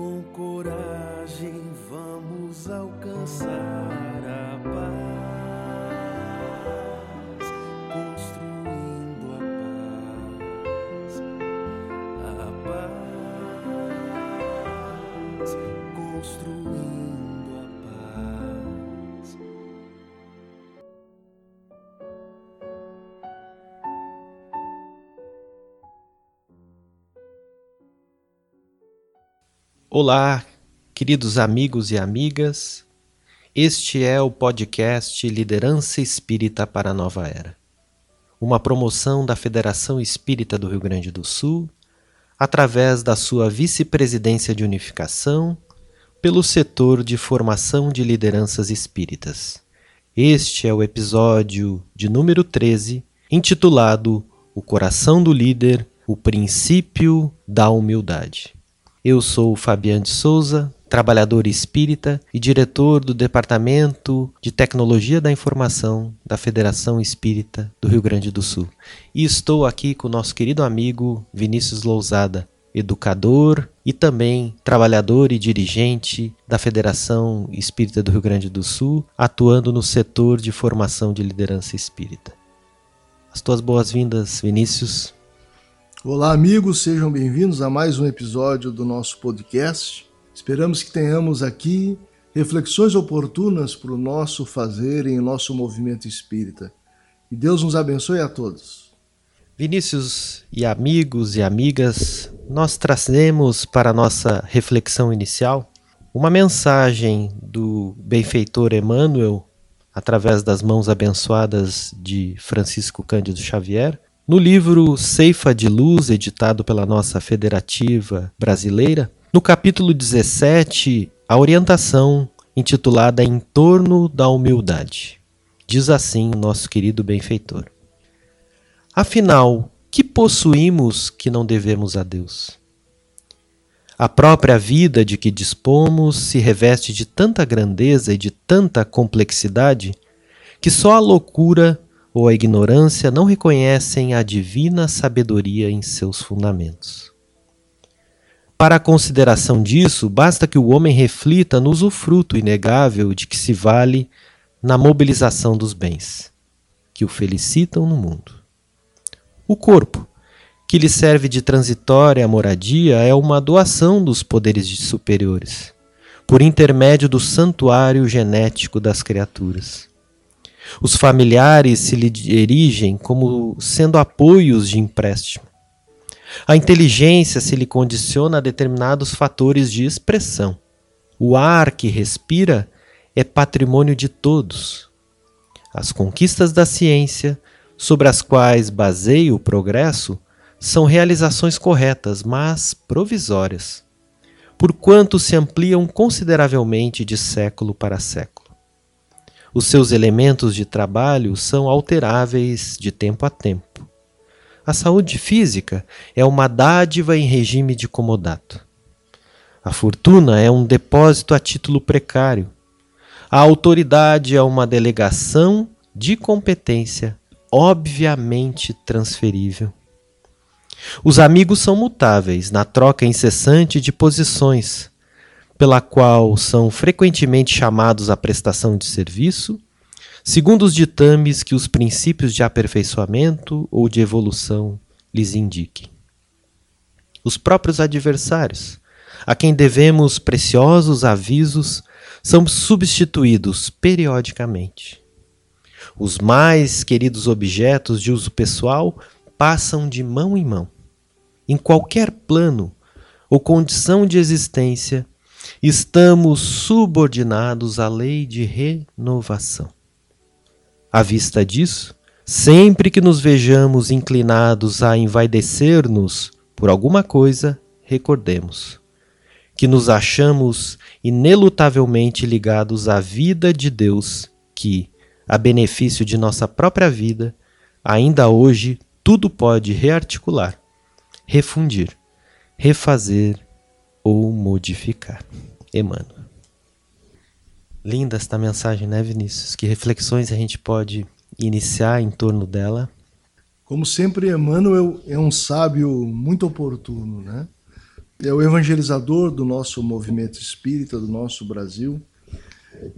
Com coragem vamos alcançar a paz, Olá, queridos amigos e amigas. Este é o podcast Liderança Espírita para a Nova Era, uma promoção da Federação Espírita do Rio Grande do Sul, através da sua Vice-Presidência de Unificação, pelo setor de formação de lideranças espíritas. Este é o episódio de número 13, intitulado O Coração do Líder, o Princípio da Humildade. Eu sou Fabiano de Souza, trabalhador espírita e diretor do Departamento de Tecnologia da Informação da Federação Espírita do Rio Grande do Sul. E estou aqui com o nosso querido amigo Vinícius Lousada, educador e também trabalhador e dirigente da Federação Espírita do Rio Grande do Sul, atuando no setor de formação de liderança espírita. As tuas boas-vindas, Vinícius. Olá, amigos, sejam bem-vindos a mais um episódio do nosso podcast. Esperamos que tenhamos aqui reflexões oportunas para o nosso fazer em nosso movimento espírita. E Deus nos abençoe a todos. Vinícius e amigos e amigas, nós trazemos para nossa reflexão inicial uma mensagem do benfeitor Emmanuel, através das mãos abençoadas de Francisco Cândido Xavier, no livro Ceifa de Luz, editado pela nossa federativa brasileira, no capítulo 17, a orientação intitulada Em torno da humildade. Diz assim o nosso querido benfeitor: Afinal, que possuímos que não devemos a Deus? A própria vida de que dispomos se reveste de tanta grandeza e de tanta complexidade que só a loucura ou a ignorância não reconhecem a divina sabedoria em seus fundamentos. Para a consideração disso, basta que o homem reflita no usufruto inegável de que se vale na mobilização dos bens, que o felicitam no mundo. O corpo, que lhe serve de transitória moradia, é uma doação dos poderes superiores, por intermédio do santuário genético das criaturas. Os familiares se lhe erigem como sendo apoios de empréstimo. A inteligência se lhe condiciona a determinados fatores de expressão. O ar que respira é patrimônio de todos. As conquistas da ciência, sobre as quais baseia o progresso, são realizações corretas, mas provisórias, porquanto se ampliam consideravelmente de século para século. Os seus elementos de trabalho são alteráveis de tempo a tempo. A saúde física é uma dádiva em regime de comodato. A fortuna é um depósito a título precário. A autoridade é uma delegação de competência obviamente transferível. Os amigos são mutáveis na troca incessante de posições, pela qual são frequentemente chamados à prestação de serviço, segundo os ditames que os princípios de aperfeiçoamento ou de evolução lhes indiquem. Os próprios adversários, a quem devemos preciosos avisos, são substituídos periodicamente. Os mais queridos objetos de uso pessoal passam de mão em mão. Em qualquer plano ou condição de existência, estamos subordinados à lei de renovação. À vista disso, sempre que nos vejamos inclinados a envaidecer-nos por alguma coisa, recordemos que nos achamos inelutavelmente ligados à vida de Deus, que, a benefício de nossa própria vida, ainda hoje tudo pode rearticular, refundir, refazer ou modificar. Emmanuel. Linda esta mensagem, né, Vinícius? Que reflexões a gente pode iniciar em torno dela? Como sempre, Emmanuel é um sábio muito oportuno, né? é o evangelizador do nosso movimento espírita, do nosso Brasil.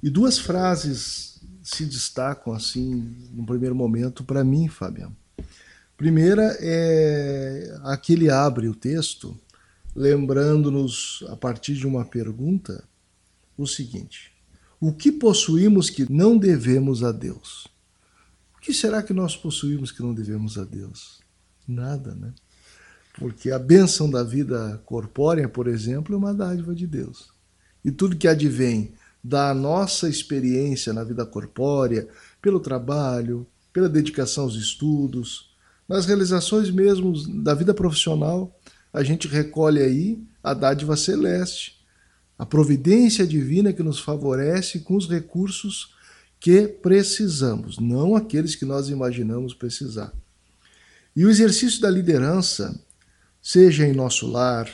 E duas frases se destacam assim, no primeiro momento, para mim, Fabiano. Primeira é a que ele abre o texto, lembrando-nos, a partir de uma pergunta, o seguinte: O que possuímos que não devemos a Deus? O que será que nós possuímos que não devemos a Deus? Nada, né? Porque a bênção da vida corpórea, por exemplo, é uma dádiva de Deus. E tudo que advém da nossa experiência na vida corpórea, pelo trabalho, pela dedicação aos estudos, nas realizações mesmo da vida profissional, a gente recolhe aí a dádiva celeste, a providência divina que nos favorece com os recursos que precisamos, não aqueles que nós imaginamos precisar. E o exercício da liderança, seja em nosso lar,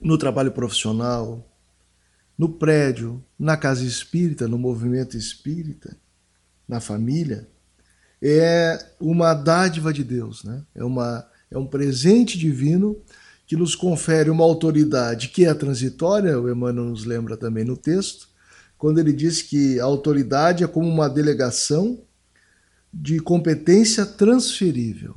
no trabalho profissional, no prédio, na casa espírita, no movimento espírita, na família, é uma dádiva de Deus, né? é, uma, é um presente divino que nos confere uma autoridade que é transitória, o Emmanuel nos lembra também no texto, quando ele diz que a autoridade é como uma delegação de competência transferível.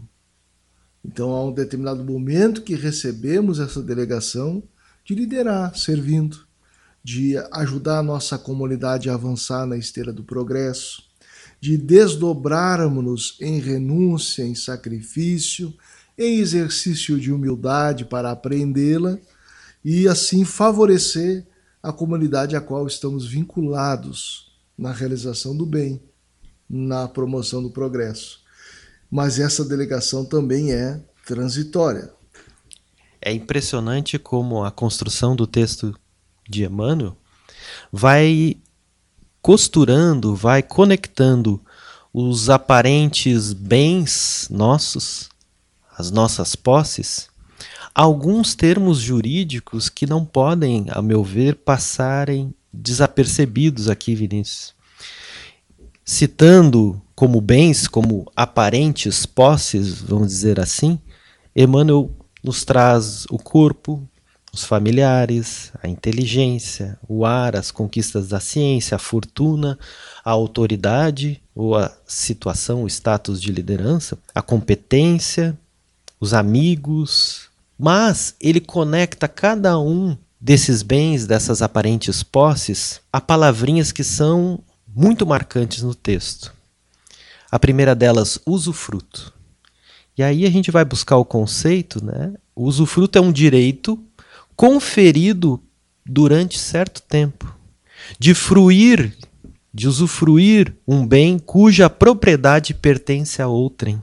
Então, há um determinado momento que recebemos essa delegação de liderar, servindo de ajudar a nossa comunidade a avançar na esteira do progresso, de desdobrarmos-nos em renúncia, em sacrifício, em exercício de humildade para aprendê-la e assim favorecer a comunidade a qual estamos vinculados na realização do bem, na promoção do progresso. Mas essa delegação também é transitória. É impressionante como a construção do texto de Emmanuel, vai costurando, vai conectando os aparentes bens nossos, as nossas posses, alguns termos jurídicos que não podem, a meu ver, passarem desapercebidos aqui, Vinícius. Citando como bens, como aparentes posses, vamos dizer assim, Emmanuel nos traz o corpo, os familiares, a inteligência, o ar, as conquistas da ciência, a fortuna, a autoridade ou a situação, o status de liderança, a competência, os amigos. Mas ele conecta cada um desses bens, dessas aparentes posses, a palavrinhas que são muito marcantes no texto. A primeira delas, usufruto. E aí a gente vai buscar o conceito, né? O usufruto é um direito conferido durante certo tempo, de fruir, de usufruir um bem cuja propriedade pertence a outrem.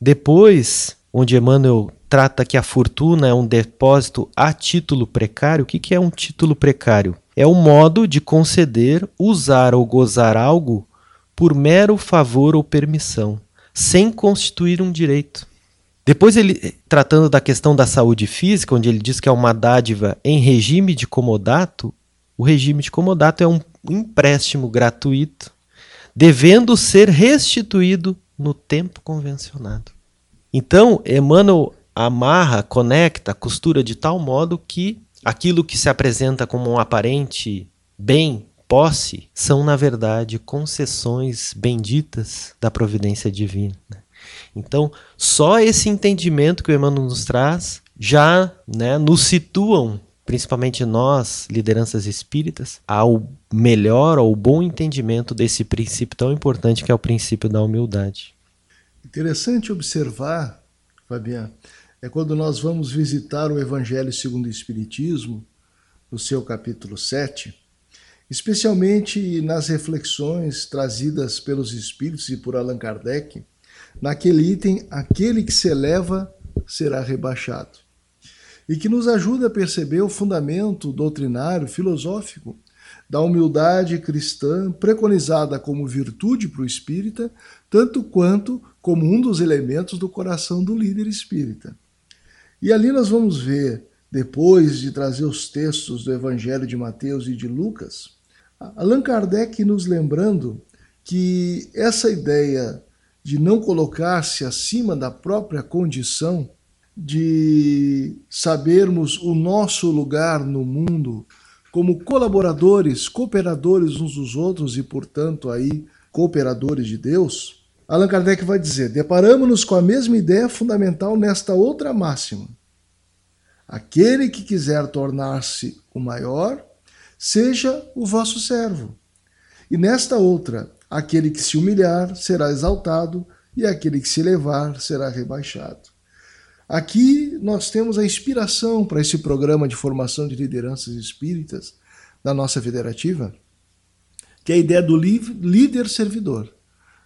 Depois, onde Emmanuel trata que a fortuna é um depósito a título precário, o que é um título precário? É o modo de conceder, usar ou gozar algo por mero favor ou permissão, sem constituir um direito. Depois ele tratando da questão da saúde física, onde ele diz que é uma dádiva em regime de comodato, o regime de comodato é um empréstimo gratuito, devendo ser restituído no tempo convencionado. Então, Emmanuel amarra, conecta, costura de tal modo que aquilo que se apresenta como um aparente bem, posse, são na verdade concessões benditas da providência divina. Então, só esse entendimento que o Emmanuel nos traz já né, nos situam, principalmente nós, lideranças espíritas, ao melhor, ao bom entendimento desse princípio tão importante que é o princípio da humildade. Interessante observar, Fabiano, é quando nós vamos visitar o Evangelho segundo o Espiritismo, no seu capítulo 7, especialmente nas reflexões trazidas pelos Espíritos e por Allan Kardec, naquele item, aquele que se eleva será rebaixado. E que nos ajuda a perceber o fundamento doutrinário, filosófico da humildade cristã, preconizada como virtude para o espírita, tanto quanto como um dos elementos do coração do líder espírita. E ali nós vamos ver, depois de trazer os textos do Evangelho de Mateus e de Lucas, Allan Kardec nos lembrando que essa ideia de não colocar-se acima da própria condição de sabermos o nosso lugar no mundo como colaboradores, cooperadores uns dos outros e, portanto, aí cooperadores de Deus, Allan Kardec vai dizer: deparamos-nos com a mesma ideia fundamental nesta outra máxima. Aquele que quiser tornar-se o maior, seja o vosso servo. E nesta outra, aquele que se humilhar será exaltado, e aquele que se elevar será rebaixado. Aqui nós temos a inspiração para esse programa de formação de lideranças espíritas da nossa federativa, que é a ideia do líder servidor,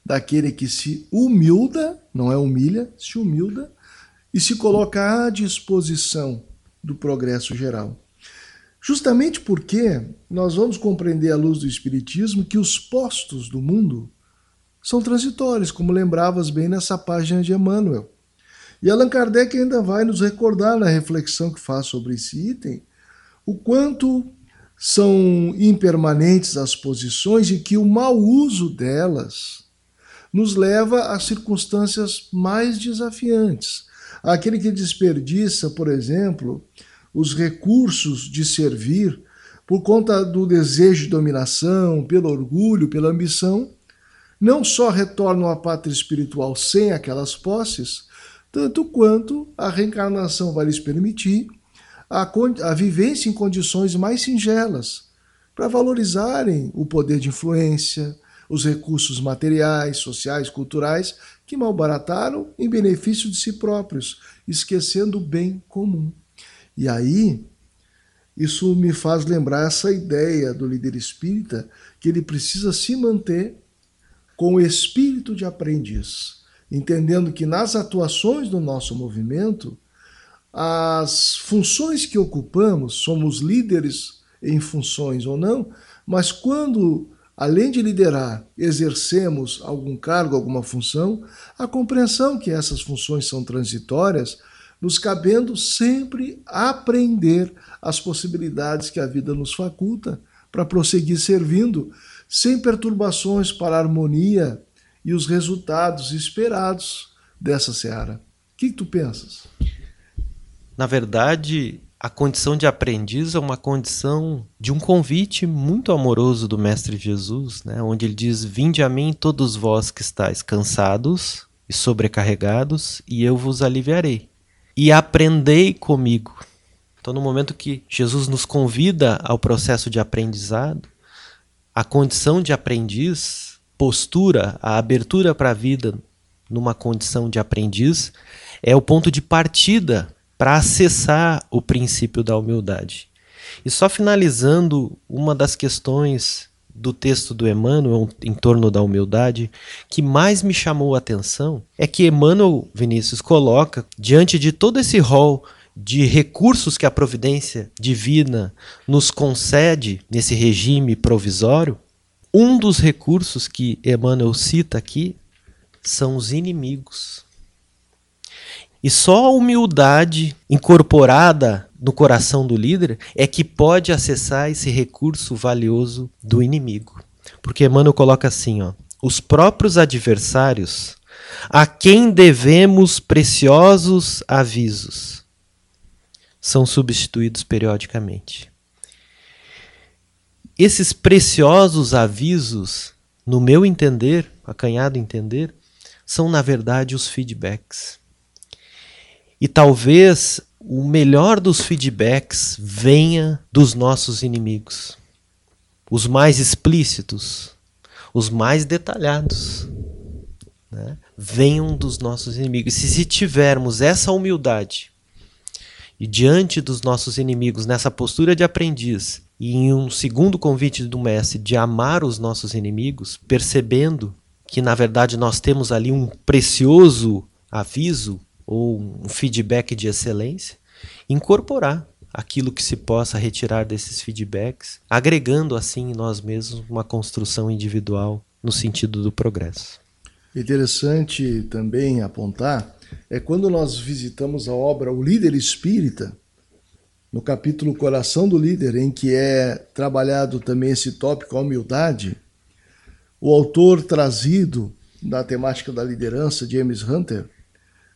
daquele que se humilda, não é humilha, se humilda e se coloca à disposição do progresso geral. Justamente porque nós vamos compreender à luz do Espiritismo que os postos do mundo são transitórios, como lembravas bem nessa página de Emmanuel. E Allan Kardec ainda vai nos recordar na reflexão que faz sobre esse item o quanto são impermanentes as posições e que o mau uso delas nos leva a circunstâncias mais desafiantes. Aquele que desperdiça, por exemplo, os recursos de servir por conta do desejo de dominação, pelo orgulho, pela ambição, não só retornam à pátria espiritual sem aquelas posses, tanto quanto a reencarnação vai lhes permitir a, a vivência em condições mais singelas, para valorizarem o poder de influência, os recursos materiais, sociais, culturais, que malbarataram em benefício de si próprios, esquecendo o bem comum. E aí, isso me faz lembrar essa ideia do líder espírita que ele precisa se manter com o espírito de aprendiz entendendo que nas atuações do nosso movimento, as funções que ocupamos, somos líderes em funções ou não, mas quando, além de liderar, exercemos algum cargo, alguma função, a compreensão que essas funções são transitórias, nos cabendo sempre aprender as possibilidades que a vida nos faculta para prosseguir servindo, sem perturbações para a harmonia e os resultados esperados dessa seara. O que, tu pensas? Na verdade, a condição de aprendiz é uma condição de um convite muito amoroso do Mestre Jesus, né? onde ele diz: Vinde a mim, todos vós que estáis cansados e sobrecarregados, e eu vos aliviarei. E aprendei comigo. Então, no momento que Jesus nos convida ao processo de aprendizado, a condição de aprendiz postura, a abertura para a vida numa condição de aprendiz, é o ponto de partida para acessar o princípio da humildade. E só finalizando uma das questões do texto do Emmanuel em torno da humildade que mais me chamou a atenção é que Emmanuel Vinícius coloca diante de todo esse rol de recursos que a providência divina nos concede nesse regime provisório, um dos recursos que Emmanuel cita aqui são os inimigos. E só a humildade incorporada no coração do líder é que pode acessar esse recurso valioso do inimigo. Porque Emmanuel coloca assim, ó, os próprios adversários a quem devemos preciosos avisos são substituídos periodicamente. Esses preciosos avisos, no meu entender, acanhado entender, são na verdade os feedbacks. E talvez o melhor dos feedbacks venha dos nossos inimigos. Os mais explícitos, os mais detalhados. Né? Venham dos nossos inimigos. E se tivermos essa humildade e diante dos nossos inimigos, nessa postura de aprendiz, e em um segundo convite do Mestre de amar os nossos inimigos, percebendo que na verdade nós temos ali um precioso aviso ou um feedback de excelência, incorporar aquilo que se possa retirar desses feedbacks, agregando assim em nós mesmos uma construção individual no sentido do progresso. Interessante também apontar é quando nós visitamos a obra O Líder Espírita, no capítulo Coração do Líder, em que é trabalhado também esse tópico, a humildade, o autor trazido da temática da liderança, James Hunter,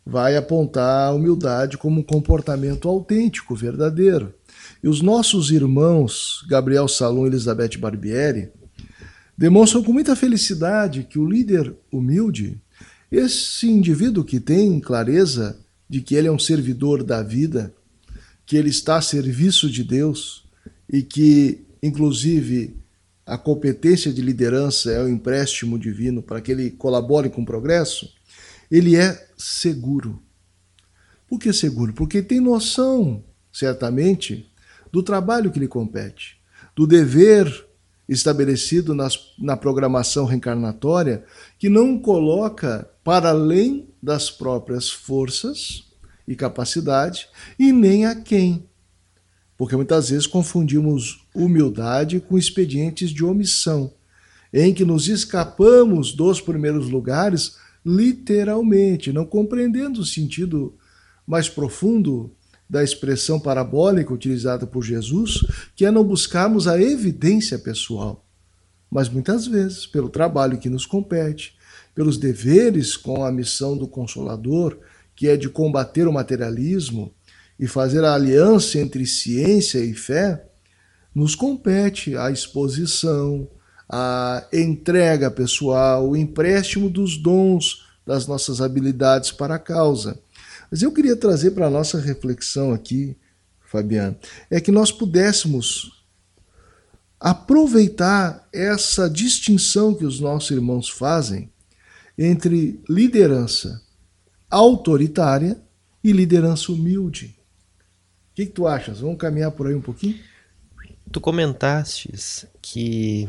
vai apontar a humildade como um comportamento autêntico, verdadeiro. E os nossos irmãos, Gabriel Salom e Elizabeth Barbieri, demonstram com muita felicidade que o líder humilde, esse indivíduo que tem clareza de que ele é um servidor da vida, que ele está a serviço de Deus e que, inclusive, a competência de liderança é o empréstimo divino para que ele colabore com o progresso, ele é seguro. Por que seguro? Porque tem noção, certamente, do trabalho que lhe compete, do dever estabelecido nas, na programação reencarnatória, que não coloca para além das próprias forças e capacidade e nem a quem. Porque muitas vezes confundimos humildade com expedientes de omissão, em que nos escapamos dos primeiros lugares literalmente, não compreendendo o sentido mais profundo da expressão parabólica utilizada por Jesus, que é não buscarmos a evidência pessoal, mas muitas vezes, pelo trabalho que nos compete, pelos deveres com a missão do Consolador, que é de combater o materialismo e fazer a aliança entre ciência e fé, nos compete a exposição, a entrega pessoal, o empréstimo dos dons das nossas habilidades para a causa. Mas eu queria trazer para a nossa reflexão aqui, Fabiano, é que nós pudéssemos aproveitar essa distinção que os nossos irmãos fazem entre liderança autoritária e liderança humilde. O que, que tu achas? Vamos caminhar por aí um pouquinho? Tu comentastes que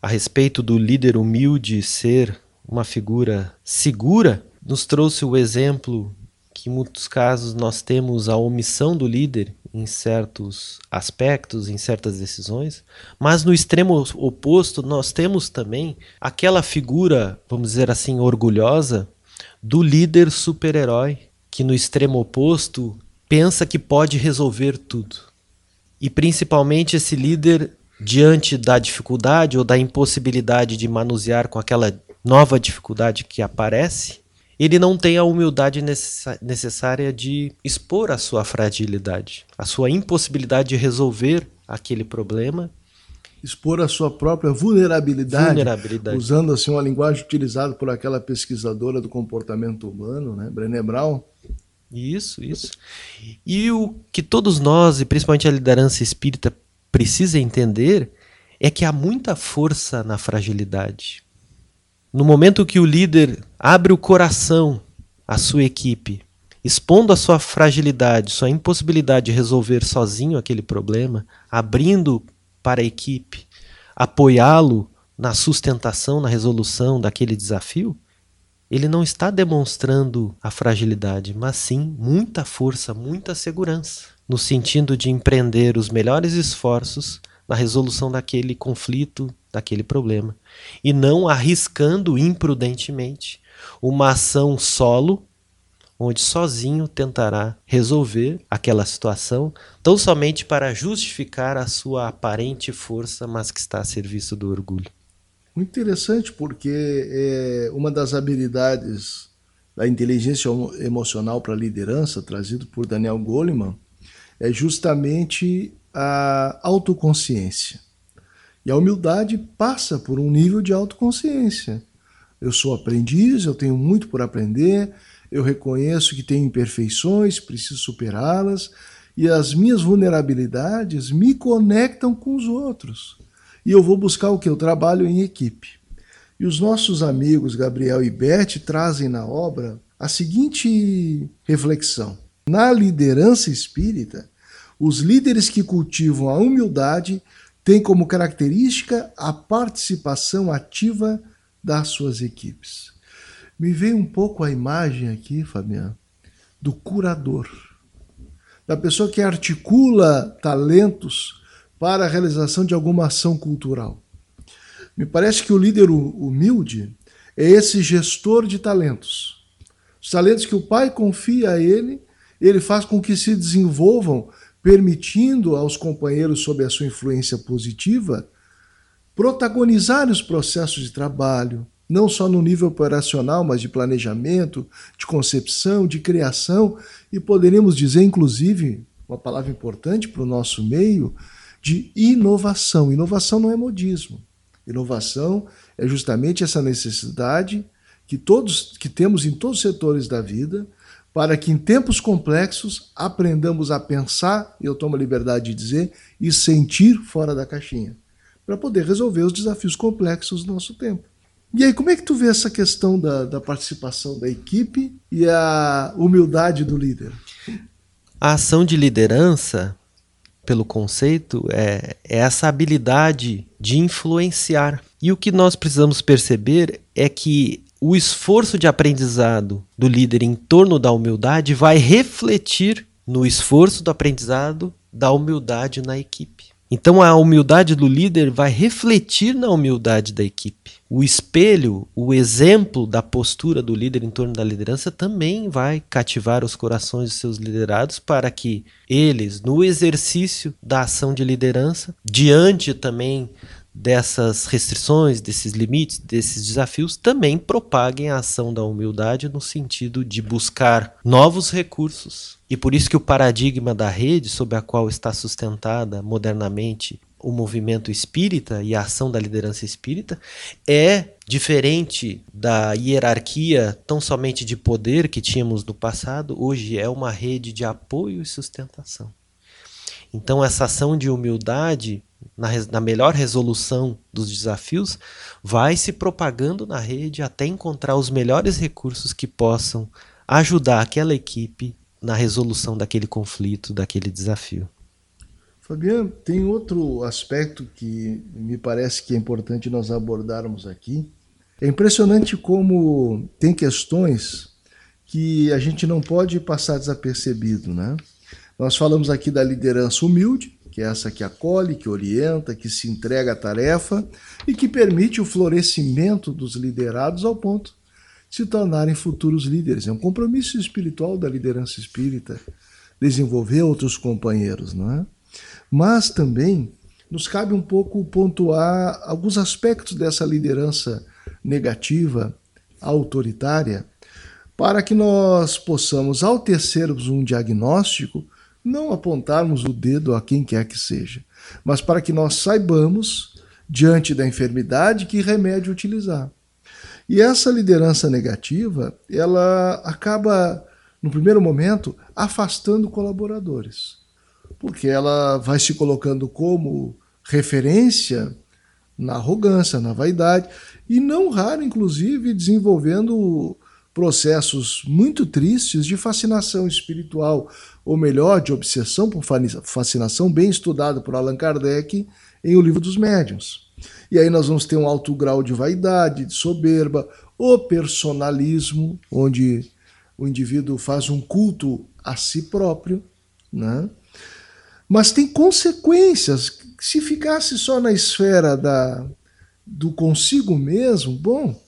a respeito do líder humilde ser uma figura segura, nos trouxe o exemplo que em muitos casos nós temos a omissão do líder em certos aspectos, em certas decisões, mas no extremo oposto nós temos também aquela figura, vamos dizer assim, orgulhosa do líder super-herói que no extremo oposto pensa que pode resolver tudo. E principalmente esse líder diante da dificuldade ou da impossibilidade de manusear com aquela nova dificuldade que aparece, ele não tem a humildade necessária de expor a sua fragilidade, a sua impossibilidade de resolver aquele problema. Expor a sua própria vulnerabilidade, vulnerabilidade. usando assim uma linguagem utilizada por aquela pesquisadora do comportamento humano, né, Brené Brown. Isso, isso. E o que todos nós, e principalmente a liderança espírita, precisa entender é que há muita força na fragilidade. No momento que o líder abre o coração à sua equipe, expondo a sua fragilidade, sua impossibilidade de resolver sozinho aquele problema, abrindo para a equipe, apoiá-lo na sustentação, na resolução daquele desafio, ele não está demonstrando a fragilidade, mas sim muita força, muita segurança, no sentido de empreender os melhores esforços na resolução daquele conflito, daquele problema, e não arriscando imprudentemente uma ação solo, onde sozinho tentará resolver aquela situação, tão somente para justificar a sua aparente força, mas que está a serviço do orgulho. Muito interessante, porque é uma das habilidades da inteligência emocional para a liderança, trazido por Daniel Goleman, é justamente a autoconsciência. E a humildade passa por um nível de autoconsciência. Eu sou aprendiz, eu tenho muito por aprender, eu reconheço que tenho imperfeições, preciso superá-las, e as minhas vulnerabilidades me conectam com os outros. E eu vou buscar o que? Eu trabalho em equipe. E os nossos amigos Gabriel e Beth trazem na obra a seguinte reflexão: na liderança espírita, os líderes que cultivam a humildade têm como característica a participação ativa das suas equipes. Me veio um pouco a imagem aqui, Fabiano, do curador, da pessoa que articula talentos para a realização de alguma ação cultural. Me parece que o líder humilde é esse gestor de talentos. Os talentos que o pai confia a ele, ele faz com que se desenvolvam permitindo aos companheiros, sob a sua influência positiva, protagonizar os processos de trabalho, não só no nível operacional, mas de planejamento, de concepção, de criação e poderíamos dizer, inclusive, uma palavra importante para o nosso meio, de inovação. Inovação não é modismo. Inovação é justamente essa necessidade que todos que temos em todos os setores da vida para que em tempos complexos aprendamos a pensar, e eu tomo a liberdade de dizer, e sentir fora da caixinha, para poder resolver os desafios complexos do nosso tempo. E aí, como é que tu vê essa questão da, da participação da equipe e a humildade do líder? A ação de liderança, pelo conceito, é, é essa habilidade de influenciar. E o que nós precisamos perceber é que o esforço de aprendizado do líder em torno da humildade vai refletir no esforço do aprendizado da humildade na equipe. Então a humildade do líder vai refletir na humildade da equipe. O espelho, o exemplo da postura do líder em torno da liderança também vai cativar os corações de seus liderados para que eles, no exercício da ação de liderança, diante também dessas restrições, desses limites, desses desafios, também propaguem a ação da humildade no sentido de buscar novos recursos. E por isso que o paradigma da rede, sob a qual está sustentada modernamente o movimento espírita e a ação da liderança espírita, é diferente da hierarquia tão somente de poder que tínhamos no passado, hoje é uma rede de apoio e sustentação. Então, essa ação de humildade na, na melhor resolução dos desafios, vai se propagando na rede até encontrar os melhores recursos que possam ajudar aquela equipe na resolução daquele conflito, daquele desafio. Fabiano, tem outro aspecto que me parece que é importante nós abordarmos aqui. É impressionante como tem questões que a gente não pode passar desapercebido, né? Nós falamos aqui da liderança humilde, que é essa que acolhe, que orienta, que se entrega à tarefa e que permite o florescimento dos liderados ao ponto de se tornarem futuros líderes. É um compromisso espiritual da liderança espírita desenvolver outros companheiros, não é? Mas também nos cabe um pouco pontuar alguns aspectos dessa liderança negativa, autoritária, para que nós possamos, ao tecermos um diagnóstico, não apontarmos o dedo a quem quer que seja, mas para que nós saibamos, diante da enfermidade, que remédio utilizar. E essa liderança negativa, ela acaba, no primeiro momento, afastando colaboradores, porque ela vai se colocando como referência na arrogância, na vaidade, e não raro, inclusive, desenvolvendo processos muito tristes de fascinação espiritual, ou melhor, de obsessão por fascinação, bem estudado por Allan Kardec em O Livro dos Médiuns. E aí nós vamos ter um alto grau de vaidade, de soberba, o personalismo, onde o indivíduo faz um culto a si próprio, né? Mas tem consequências. Se ficasse só na esfera da, do consigo mesmo, bom,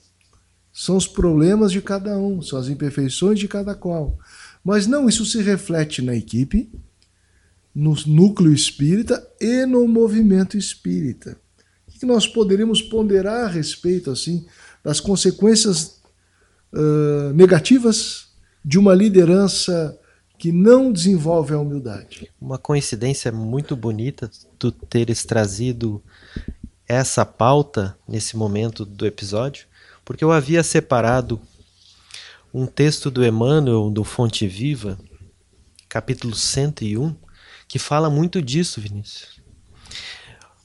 são os problemas de cada um, são as imperfeições de cada qual. Mas não, isso se reflete na equipe, no núcleo espírita e no movimento espírita. O que nós poderíamos ponderar a respeito assim das consequências uh, negativas de uma liderança que não desenvolve a humildade? Uma coincidência muito bonita tu teres trazido essa pauta nesse momento do episódio, porque eu havia separado um texto do Emmanuel, do Fonte Viva, capítulo 101, que fala muito disso, Vinícius.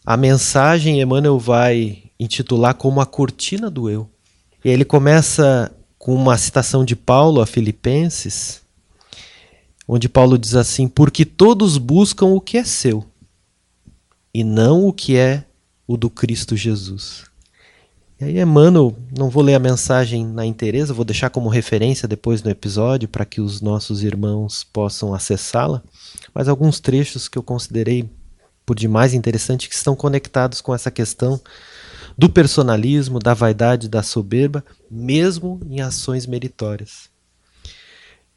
A mensagem Emmanuel vai intitular como a cortina do eu. E ele começa com uma citação de Paulo a Filipenses, onde Paulo diz assim: Porque todos buscam o que é seu, e não o que é o do Cristo Jesus. E aí, Emmanuel, não vou ler a mensagem na inteireza, vou deixar como referência depois no episódio para que os nossos irmãos possam acessá-la, mas alguns trechos que eu considerei por demais interessante que estão conectados com essa questão do personalismo, da vaidade, da soberba, mesmo em ações meritórias.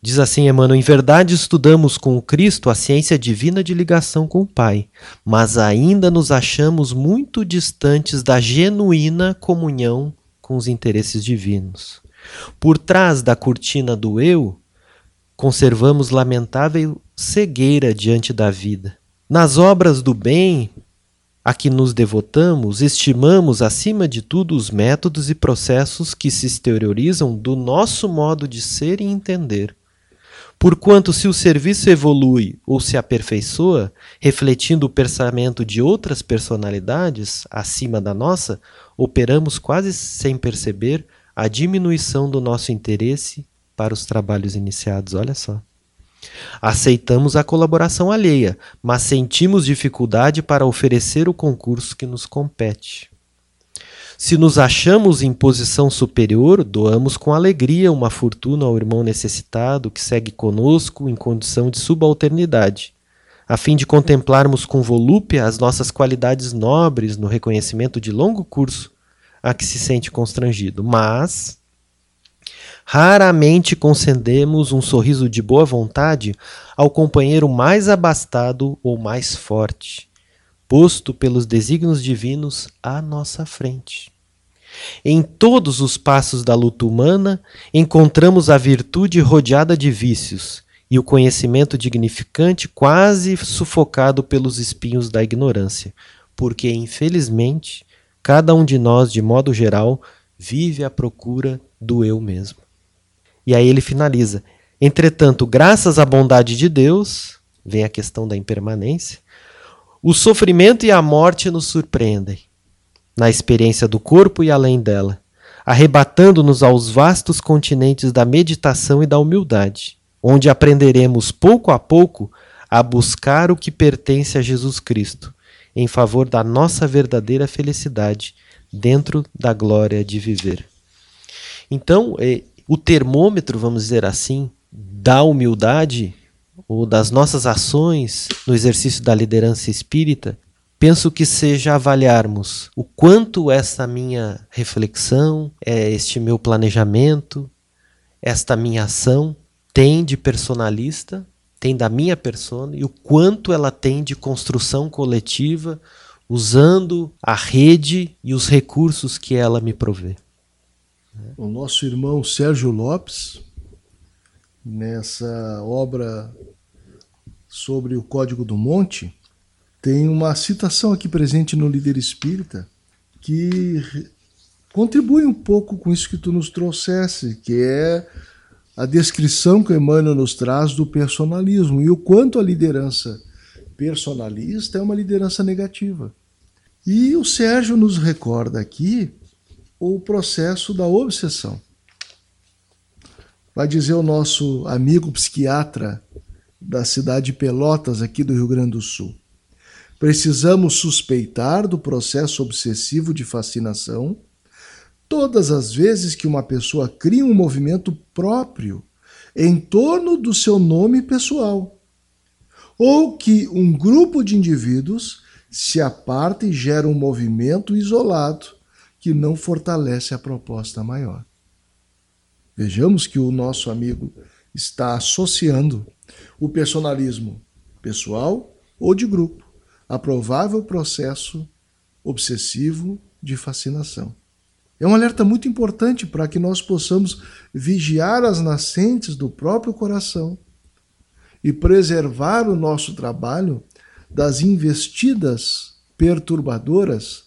Diz assim Emmanuel: Em verdade estudamos com o Cristo a ciência divina de ligação com o Pai, mas ainda nos achamos muito distantes da genuína comunhão com os interesses divinos. Por trás da cortina do eu, conservamos lamentável cegueira diante da vida. Nas obras do bem a que nos devotamos, estimamos acima de tudo os métodos e processos que se exteriorizam do nosso modo de ser e entender. Porquanto, se o serviço evolui ou se aperfeiçoa, refletindo o pensamento de outras personalidades acima da nossa, operamos quase sem perceber a diminuição do nosso interesse para os trabalhos iniciados. Olha só. Aceitamos a colaboração alheia, mas sentimos dificuldade para oferecer o concurso que nos compete. Se nos achamos em posição superior, doamos com alegria uma fortuna ao irmão necessitado que segue conosco em condição de subalternidade, a fim de contemplarmos com volúpia as nossas qualidades nobres no reconhecimento de longo curso a que se sente constrangido. Mas raramente concedemos um sorriso de boa vontade ao companheiro mais abastado ou mais forte posto pelos desígnios divinos à nossa frente. Em todos os passos da luta humana, encontramos a virtude rodeada de vícios e o conhecimento dignificante quase sufocado pelos espinhos da ignorância, porque, infelizmente, cada um de nós, de modo geral, vive à procura do eu mesmo. E aí ele finaliza: Entretanto, graças à bondade de Deus, vem a questão da impermanência, o sofrimento e a morte nos surpreendem, na experiência do corpo e além dela, arrebatando-nos aos vastos continentes da meditação e da humildade, onde aprenderemos pouco a pouco a buscar o que pertence a Jesus Cristo, em favor da nossa verdadeira felicidade dentro da glória de viver. Então, é, o termômetro, vamos dizer assim, da humildade ou das nossas ações no exercício da liderança espírita, penso que seja avaliarmos o quanto essa minha reflexão, é este meu planejamento, esta minha ação tem de personalista, tem da minha persona e o quanto ela tem de construção coletiva usando a rede e os recursos que ela me provê. O nosso irmão Sérgio Lopes, nessa obra sobre o Código do Monte, tem uma citação aqui presente no Líder Espírita que contribui um pouco com isso que tu nos trouxesse, que é a descrição que Emmanuel nos traz do personalismo e o quanto a liderança personalista é uma liderança negativa. E o Sérgio nos recorda aqui o processo da obsessão. Vai dizer o nosso amigo psiquiatra da cidade de Pelotas, aqui do Rio Grande do Sul. Precisamos suspeitar do processo obsessivo de fascinação todas as vezes que uma pessoa cria um movimento próprio em torno do seu nome pessoal, ou que um grupo de indivíduos se aparta e gera um movimento isolado que não fortalece a proposta maior. Vejamos que o nosso amigo está associando o personalismo pessoal ou de grupo a provável processo obsessivo de fascinação. É um alerta muito importante para que nós possamos vigiar as nascentes do próprio coração e preservar o nosso trabalho das investidas perturbadoras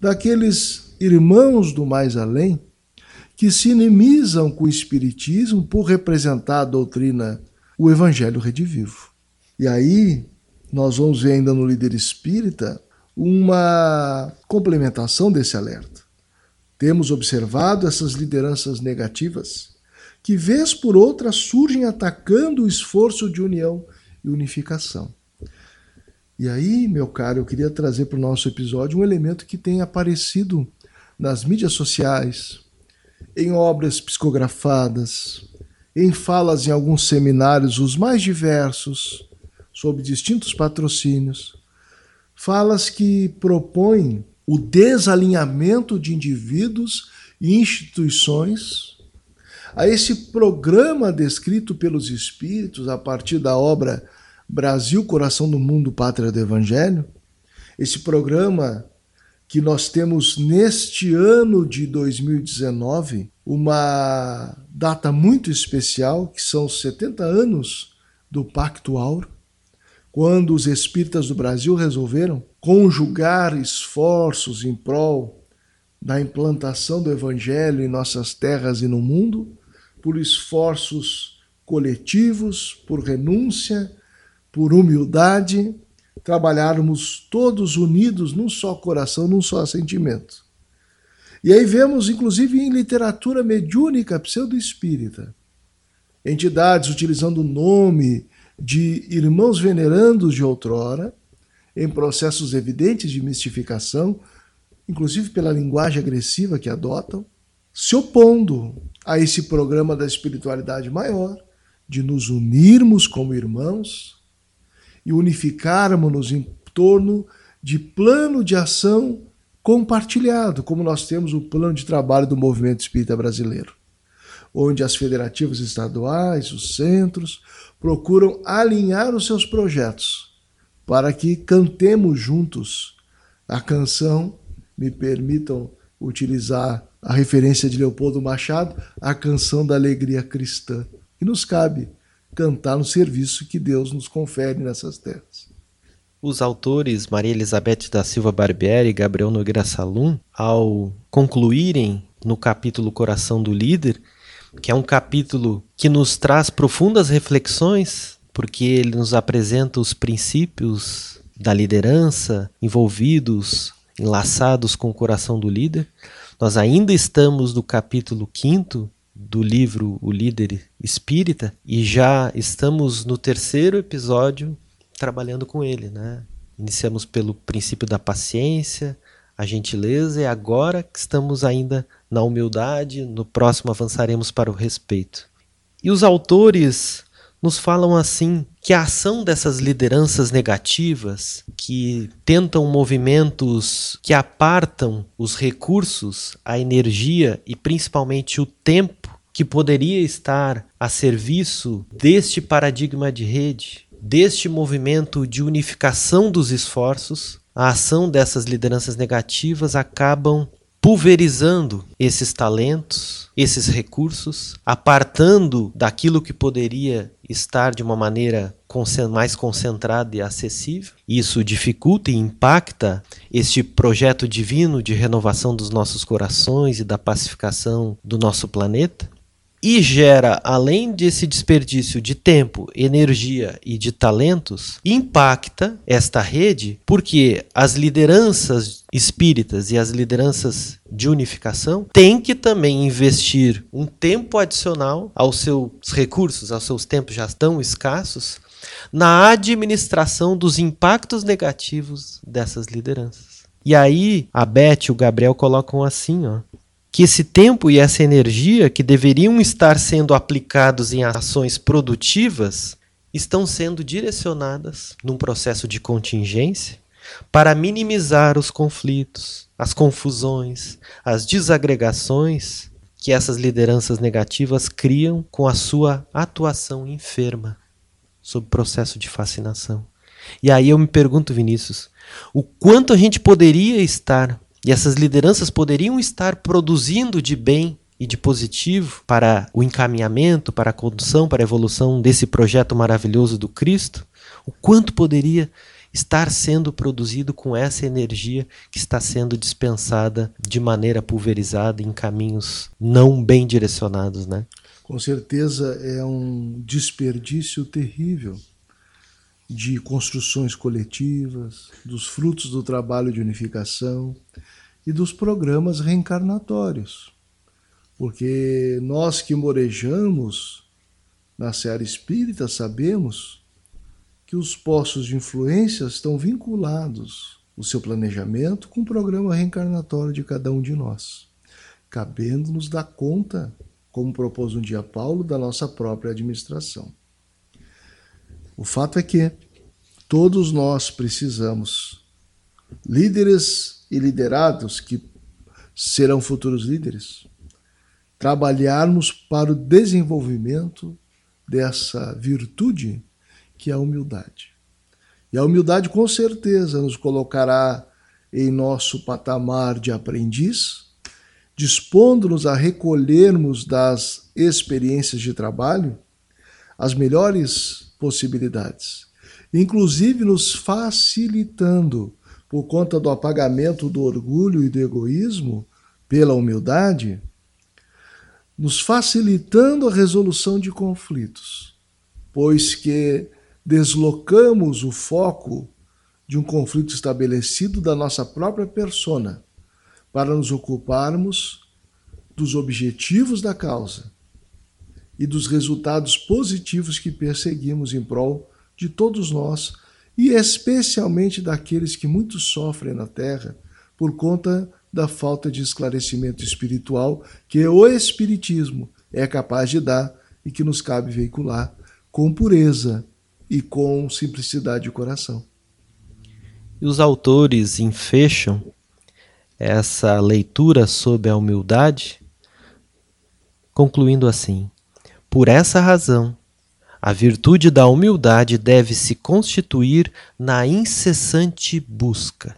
daqueles irmãos do mais além que se inimizam com o Espiritismo por representar a doutrina, o Evangelho redivivo. E aí nós vamos ver ainda no líder espírita uma complementação desse alerta. Temos observado essas lideranças negativas que, vez por outra, surgem atacando o esforço de união e unificação. E aí, meu caro, eu queria trazer para o nosso episódio um elemento que tem aparecido nas mídias sociais, em obras psicografadas, em falas em alguns seminários, os mais diversos, sob distintos patrocínios, falas que propõem o desalinhamento de indivíduos e instituições a esse programa descrito pelos espíritos a partir da obra Brasil, Coração do Mundo, Pátria do Evangelho, esse programa que nós temos neste ano de 2019 uma data muito especial, que são os 70 anos do Pacto Auro, quando os espíritas do Brasil resolveram conjugar esforços em prol da implantação do Evangelho em nossas terras e no mundo, por esforços coletivos, por renúncia, por humildade, trabalharmos todos unidos num só coração, num só sentimento. E aí vemos, inclusive, em literatura mediúnica pseudo-espírita, entidades utilizando o nome de irmãos venerandos de outrora, em processos evidentes de mistificação, inclusive pela linguagem agressiva que adotam, se opondo a esse programa da espiritualidade maior, de nos unirmos como irmãos e unificarmos-nos em torno de plano de ação compartilhado, como nós temos o plano de trabalho do movimento espírita brasileiro, onde as federativas estaduais, os centros, procuram alinhar os seus projetos para que cantemos juntos a canção, me permitam utilizar a referência de Leopoldo Machado, a canção da alegria cristã, que nos cabe cantar no serviço que Deus nos confere nessas terras. Os autores Maria Elizabeth da Silva Barbieri e Gabriel Nogueira Salum, ao concluírem no capítulo Coração do Líder, que é um capítulo que nos traz profundas reflexões, porque ele nos apresenta os princípios da liderança envolvidos, enlaçados com o coração do líder. Nós ainda estamos no capítulo 5 do livro O Líder Espírita e já estamos no terceiro episódio trabalhando com ele, né? Iniciamos pelo princípio da paciência, a gentileza e agora que estamos ainda na humildade, no próximo avançaremos para o respeito. E os autores nos falam assim que a ação dessas lideranças negativas que tentam movimentos que apartam os recursos, a energia e principalmente o tempo que poderia estar a serviço deste paradigma de rede, deste movimento de unificação dos esforços, a ação dessas lideranças negativas acabam pulverizando esses talentos, esses recursos, apartando daquilo que poderia estar de uma maneira mais concentrada e acessível. Isso dificulta e impacta este projeto divino de renovação dos nossos corações e da pacificação do nosso planeta e gera, além desse desperdício de tempo, energia e de talentos, impacta esta rede porque as lideranças espíritas e as lideranças de unificação têm que também investir um tempo adicional aos seus recursos, aos seus tempos já tão escassos, na administração dos impactos negativos dessas lideranças. E aí a Beth e o Gabriel colocam assim, ó, que esse tempo e essa energia que deveriam estar sendo aplicados em ações produtivas estão sendo direcionadas num processo de contingência para minimizar os conflitos, as confusões, as desagregações que essas lideranças negativas criam com a sua atuação enferma sob processo de fascinação. E aí eu me pergunto, Vinícius, o quanto a gente poderia estar e essas lideranças poderiam estar produzindo de bem e de positivo para o encaminhamento, para a condução, para a evolução desse projeto maravilhoso do Cristo, o quanto poderia estar sendo produzido com essa energia que está sendo dispensada de maneira pulverizada em caminhos não bem direcionados, né? Com certeza é um desperdício terrível de construções coletivas, dos frutos do trabalho de unificação e dos programas reencarnatórios. Porque nós que morejamos na seara espírita sabemos que os postos de influência estão vinculados o seu planejamento com o programa reencarnatório de cada um de nós, cabendo-nos dar conta, como propôs um dia Paulo, da nossa própria administração. O fato é que todos nós precisamos, líderes e liderados que serão futuros líderes, trabalharmos para o desenvolvimento dessa virtude que é a humildade. E a humildade, com certeza, nos colocará em nosso patamar de aprendiz, dispondo-nos a recolhermos das experiências de trabalho as melhores possibilidades, inclusive nos facilitando, por conta do apagamento do orgulho e do egoísmo, pela humildade, nos facilitando a resolução de conflitos, pois que deslocamos o foco de um conflito estabelecido da nossa própria persona para nos ocuparmos dos objetivos da causa e dos resultados positivos que perseguimos em prol de todos nós e especialmente daqueles que muito sofrem na Terra por conta da falta de esclarecimento espiritual que o Espiritismo é capaz de dar e que nos cabe veicular com pureza e com simplicidade de coração. E os autores enfecham essa leitura sobre a humildade, concluindo assim: Por essa razão, a virtude da humildade deve se constituir na incessante busca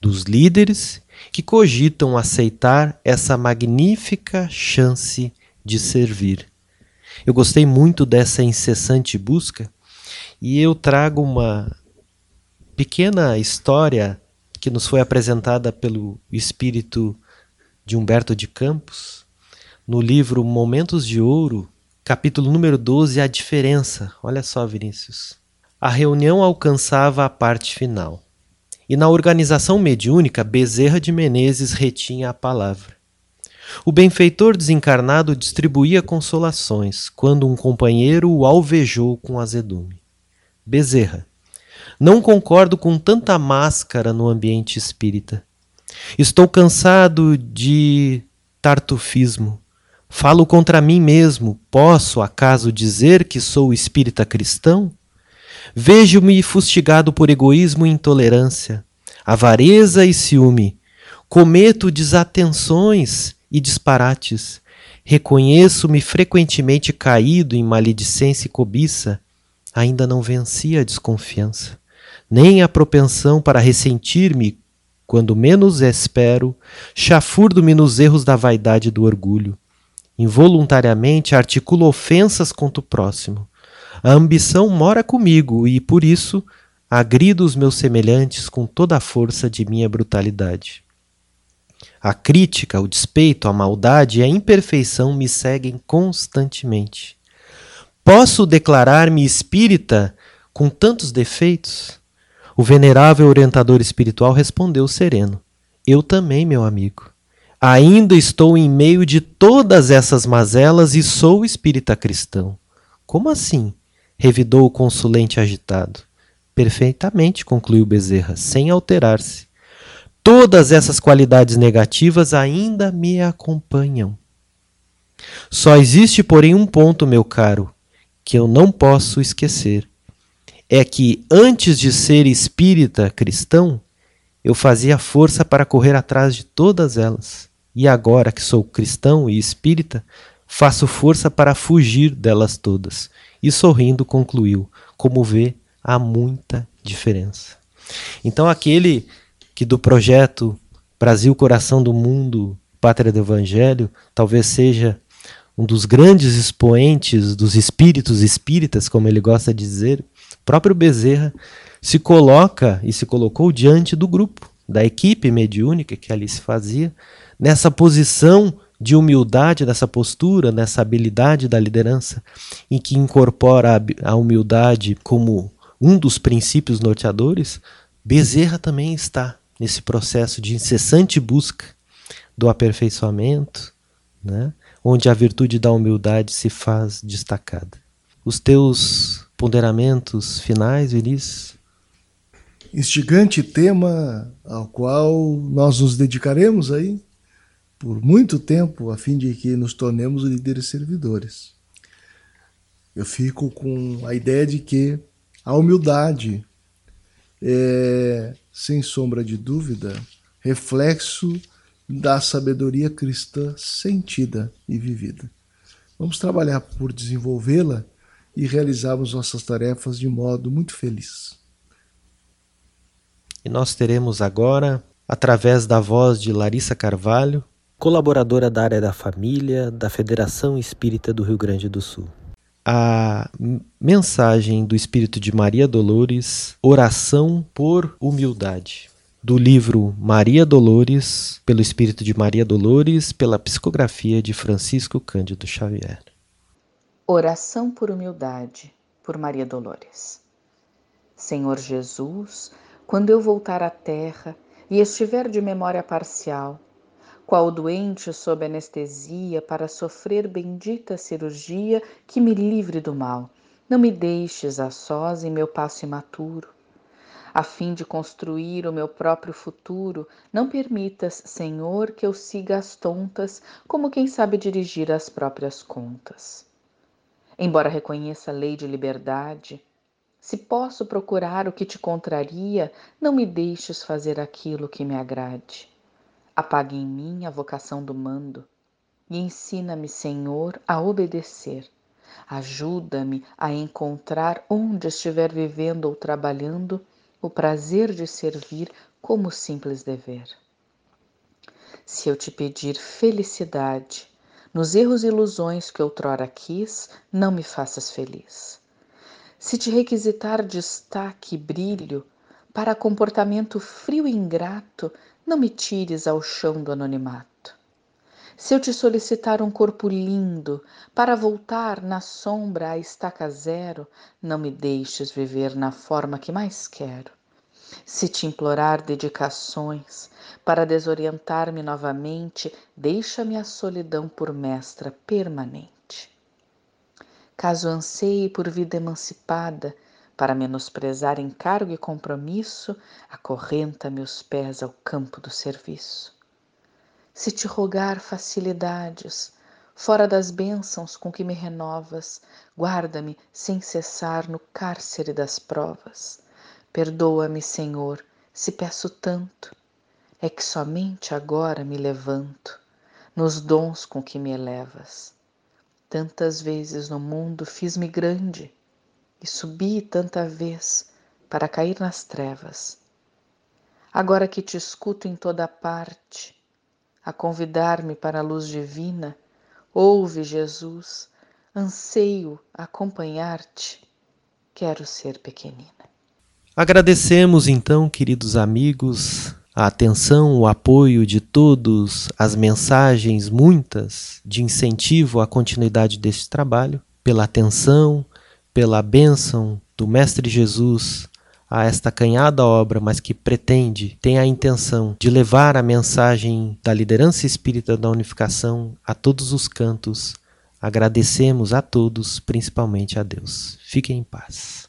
dos líderes que cogitam aceitar essa magnífica chance de servir. Eu gostei muito dessa incessante busca e eu trago uma pequena história que nos foi apresentada pelo espírito de Humberto de Campos no livro Momentos de Ouro, capítulo número 12, A Diferença. Olha só, Vinícius. A reunião alcançava a parte final. E na organização mediúnica, Bezerra de Menezes retinha a palavra. O benfeitor desencarnado distribuía consolações quando um companheiro o alvejou com azedume. Bezerra. Não concordo com tanta máscara no ambiente espírita. Estou cansado de tartufismo. Falo contra mim mesmo. Posso, acaso, dizer que sou espírita cristão? Vejo-me fustigado por egoísmo e intolerância, avareza e ciúme. Cometo desatenções e disparates. Reconheço-me frequentemente caído em maledicência e cobiça. Ainda não venci a desconfiança, nem a propensão para ressentir-me quando menos espero, chafurdo-me nos erros da vaidade e do orgulho. Involuntariamente articulo ofensas contra o próximo a ambição mora comigo e, por isso, agrido os meus semelhantes com toda a força de minha brutalidade. A crítica, o despeito, a maldade e a imperfeição me seguem constantemente. Posso declarar-me espírita com tantos defeitos? O venerável orientador espiritual respondeu sereno: Eu também, meu amigo. Ainda estou em meio de todas essas mazelas e sou espírita cristão. Como assim? revidou o consulente agitado. Perfeitamente, concluiu Bezerra, sem alterar-se. Todas essas qualidades negativas ainda me acompanham. Só existe, porém, um ponto, meu caro, que eu não posso esquecer. É que antes de ser espírita cristão, eu fazia força para correr atrás de todas elas. E agora que sou cristão e espírita, faço força para fugir delas todas e sorrindo concluiu: Como vê, há muita diferença. Então, aquele que do projeto Brasil Coração do Mundo, Pátria do Evangelho, talvez seja um dos grandes expoentes dos espíritos espíritas, como ele gosta de dizer, próprio Bezerra se coloca e se colocou diante do grupo, da equipe mediúnica que ali se fazia, nessa posição de humildade nessa postura, nessa habilidade da liderança, em que incorpora a humildade como um dos princípios norteadores, Bezerra também está nesse processo de incessante busca do aperfeiçoamento, né? onde a virtude da humildade se faz destacada. Os teus ponderamentos finais, Vinícius? Instigante tema ao qual nós nos dedicaremos aí por muito tempo a fim de que nos tornemos líderes servidores. Eu fico com a ideia de que a humildade é, sem sombra de dúvida, reflexo da sabedoria cristã sentida e vivida. Vamos trabalhar por desenvolvê-la e realizarmos nossas tarefas de modo muito feliz. E nós teremos agora, através da voz de Larissa Carvalho, colaboradora da área da família da Federação Espírita do Rio Grande do Sul. A mensagem do Espírito de Maria Dolores, Oração por Humildade, do livro Maria Dolores, pelo Espírito de Maria Dolores, pela psicografia de Francisco Cândido Xavier. Oração por Humildade, por Maria Dolores. Senhor Jesus, quando eu voltar à terra e estiver de memória parcial, qual doente sob anestesia para sofrer bendita cirurgia que me livre do mal. Não me deixes a sós em meu passo imaturo. A fim de construir o meu próprio futuro, não permitas, Senhor, que eu siga as tontas, como quem sabe dirigir as próprias contas. Embora reconheça a lei de liberdade, se posso procurar o que te contraria, não me deixes fazer aquilo que me agrade. Apague em mim a vocação do mando e ensina-me, Senhor, a obedecer. Ajuda-me a encontrar onde estiver vivendo ou trabalhando o prazer de servir como simples dever. Se eu te pedir felicidade nos erros e ilusões que outrora quis, não me faças feliz. Se te requisitar destaque e brilho para comportamento frio e ingrato, não me tires ao chão do anonimato. Se eu te solicitar um corpo lindo para voltar na sombra à estaca zero, não me deixes viver na forma que mais quero. Se te implorar dedicações para desorientar-me novamente, deixa-me a solidão por mestra permanente. Caso anseie por vida emancipada, para menosprezar encargo e compromisso, acorrenta-me os pés ao campo do serviço. Se te rogar facilidades, fora das bênçãos com que me renovas, guarda-me sem cessar no cárcere das provas. Perdoa-me, Senhor, se peço tanto, é que somente agora me levanto nos dons com que me elevas. Tantas vezes no mundo fiz-me grande, e subi tanta vez para cair nas trevas. Agora que te escuto em toda parte, a convidar-me para a luz divina, ouve, Jesus, anseio acompanhar-te, quero ser pequenina. Agradecemos então, queridos amigos, a atenção, o apoio de todos, as mensagens muitas de incentivo à continuidade deste trabalho, pela atenção, pela bênção do Mestre Jesus a esta canhada obra, mas que pretende, tem a intenção de levar a mensagem da liderança espírita da unificação a todos os cantos. Agradecemos a todos, principalmente a Deus. Fiquem em paz.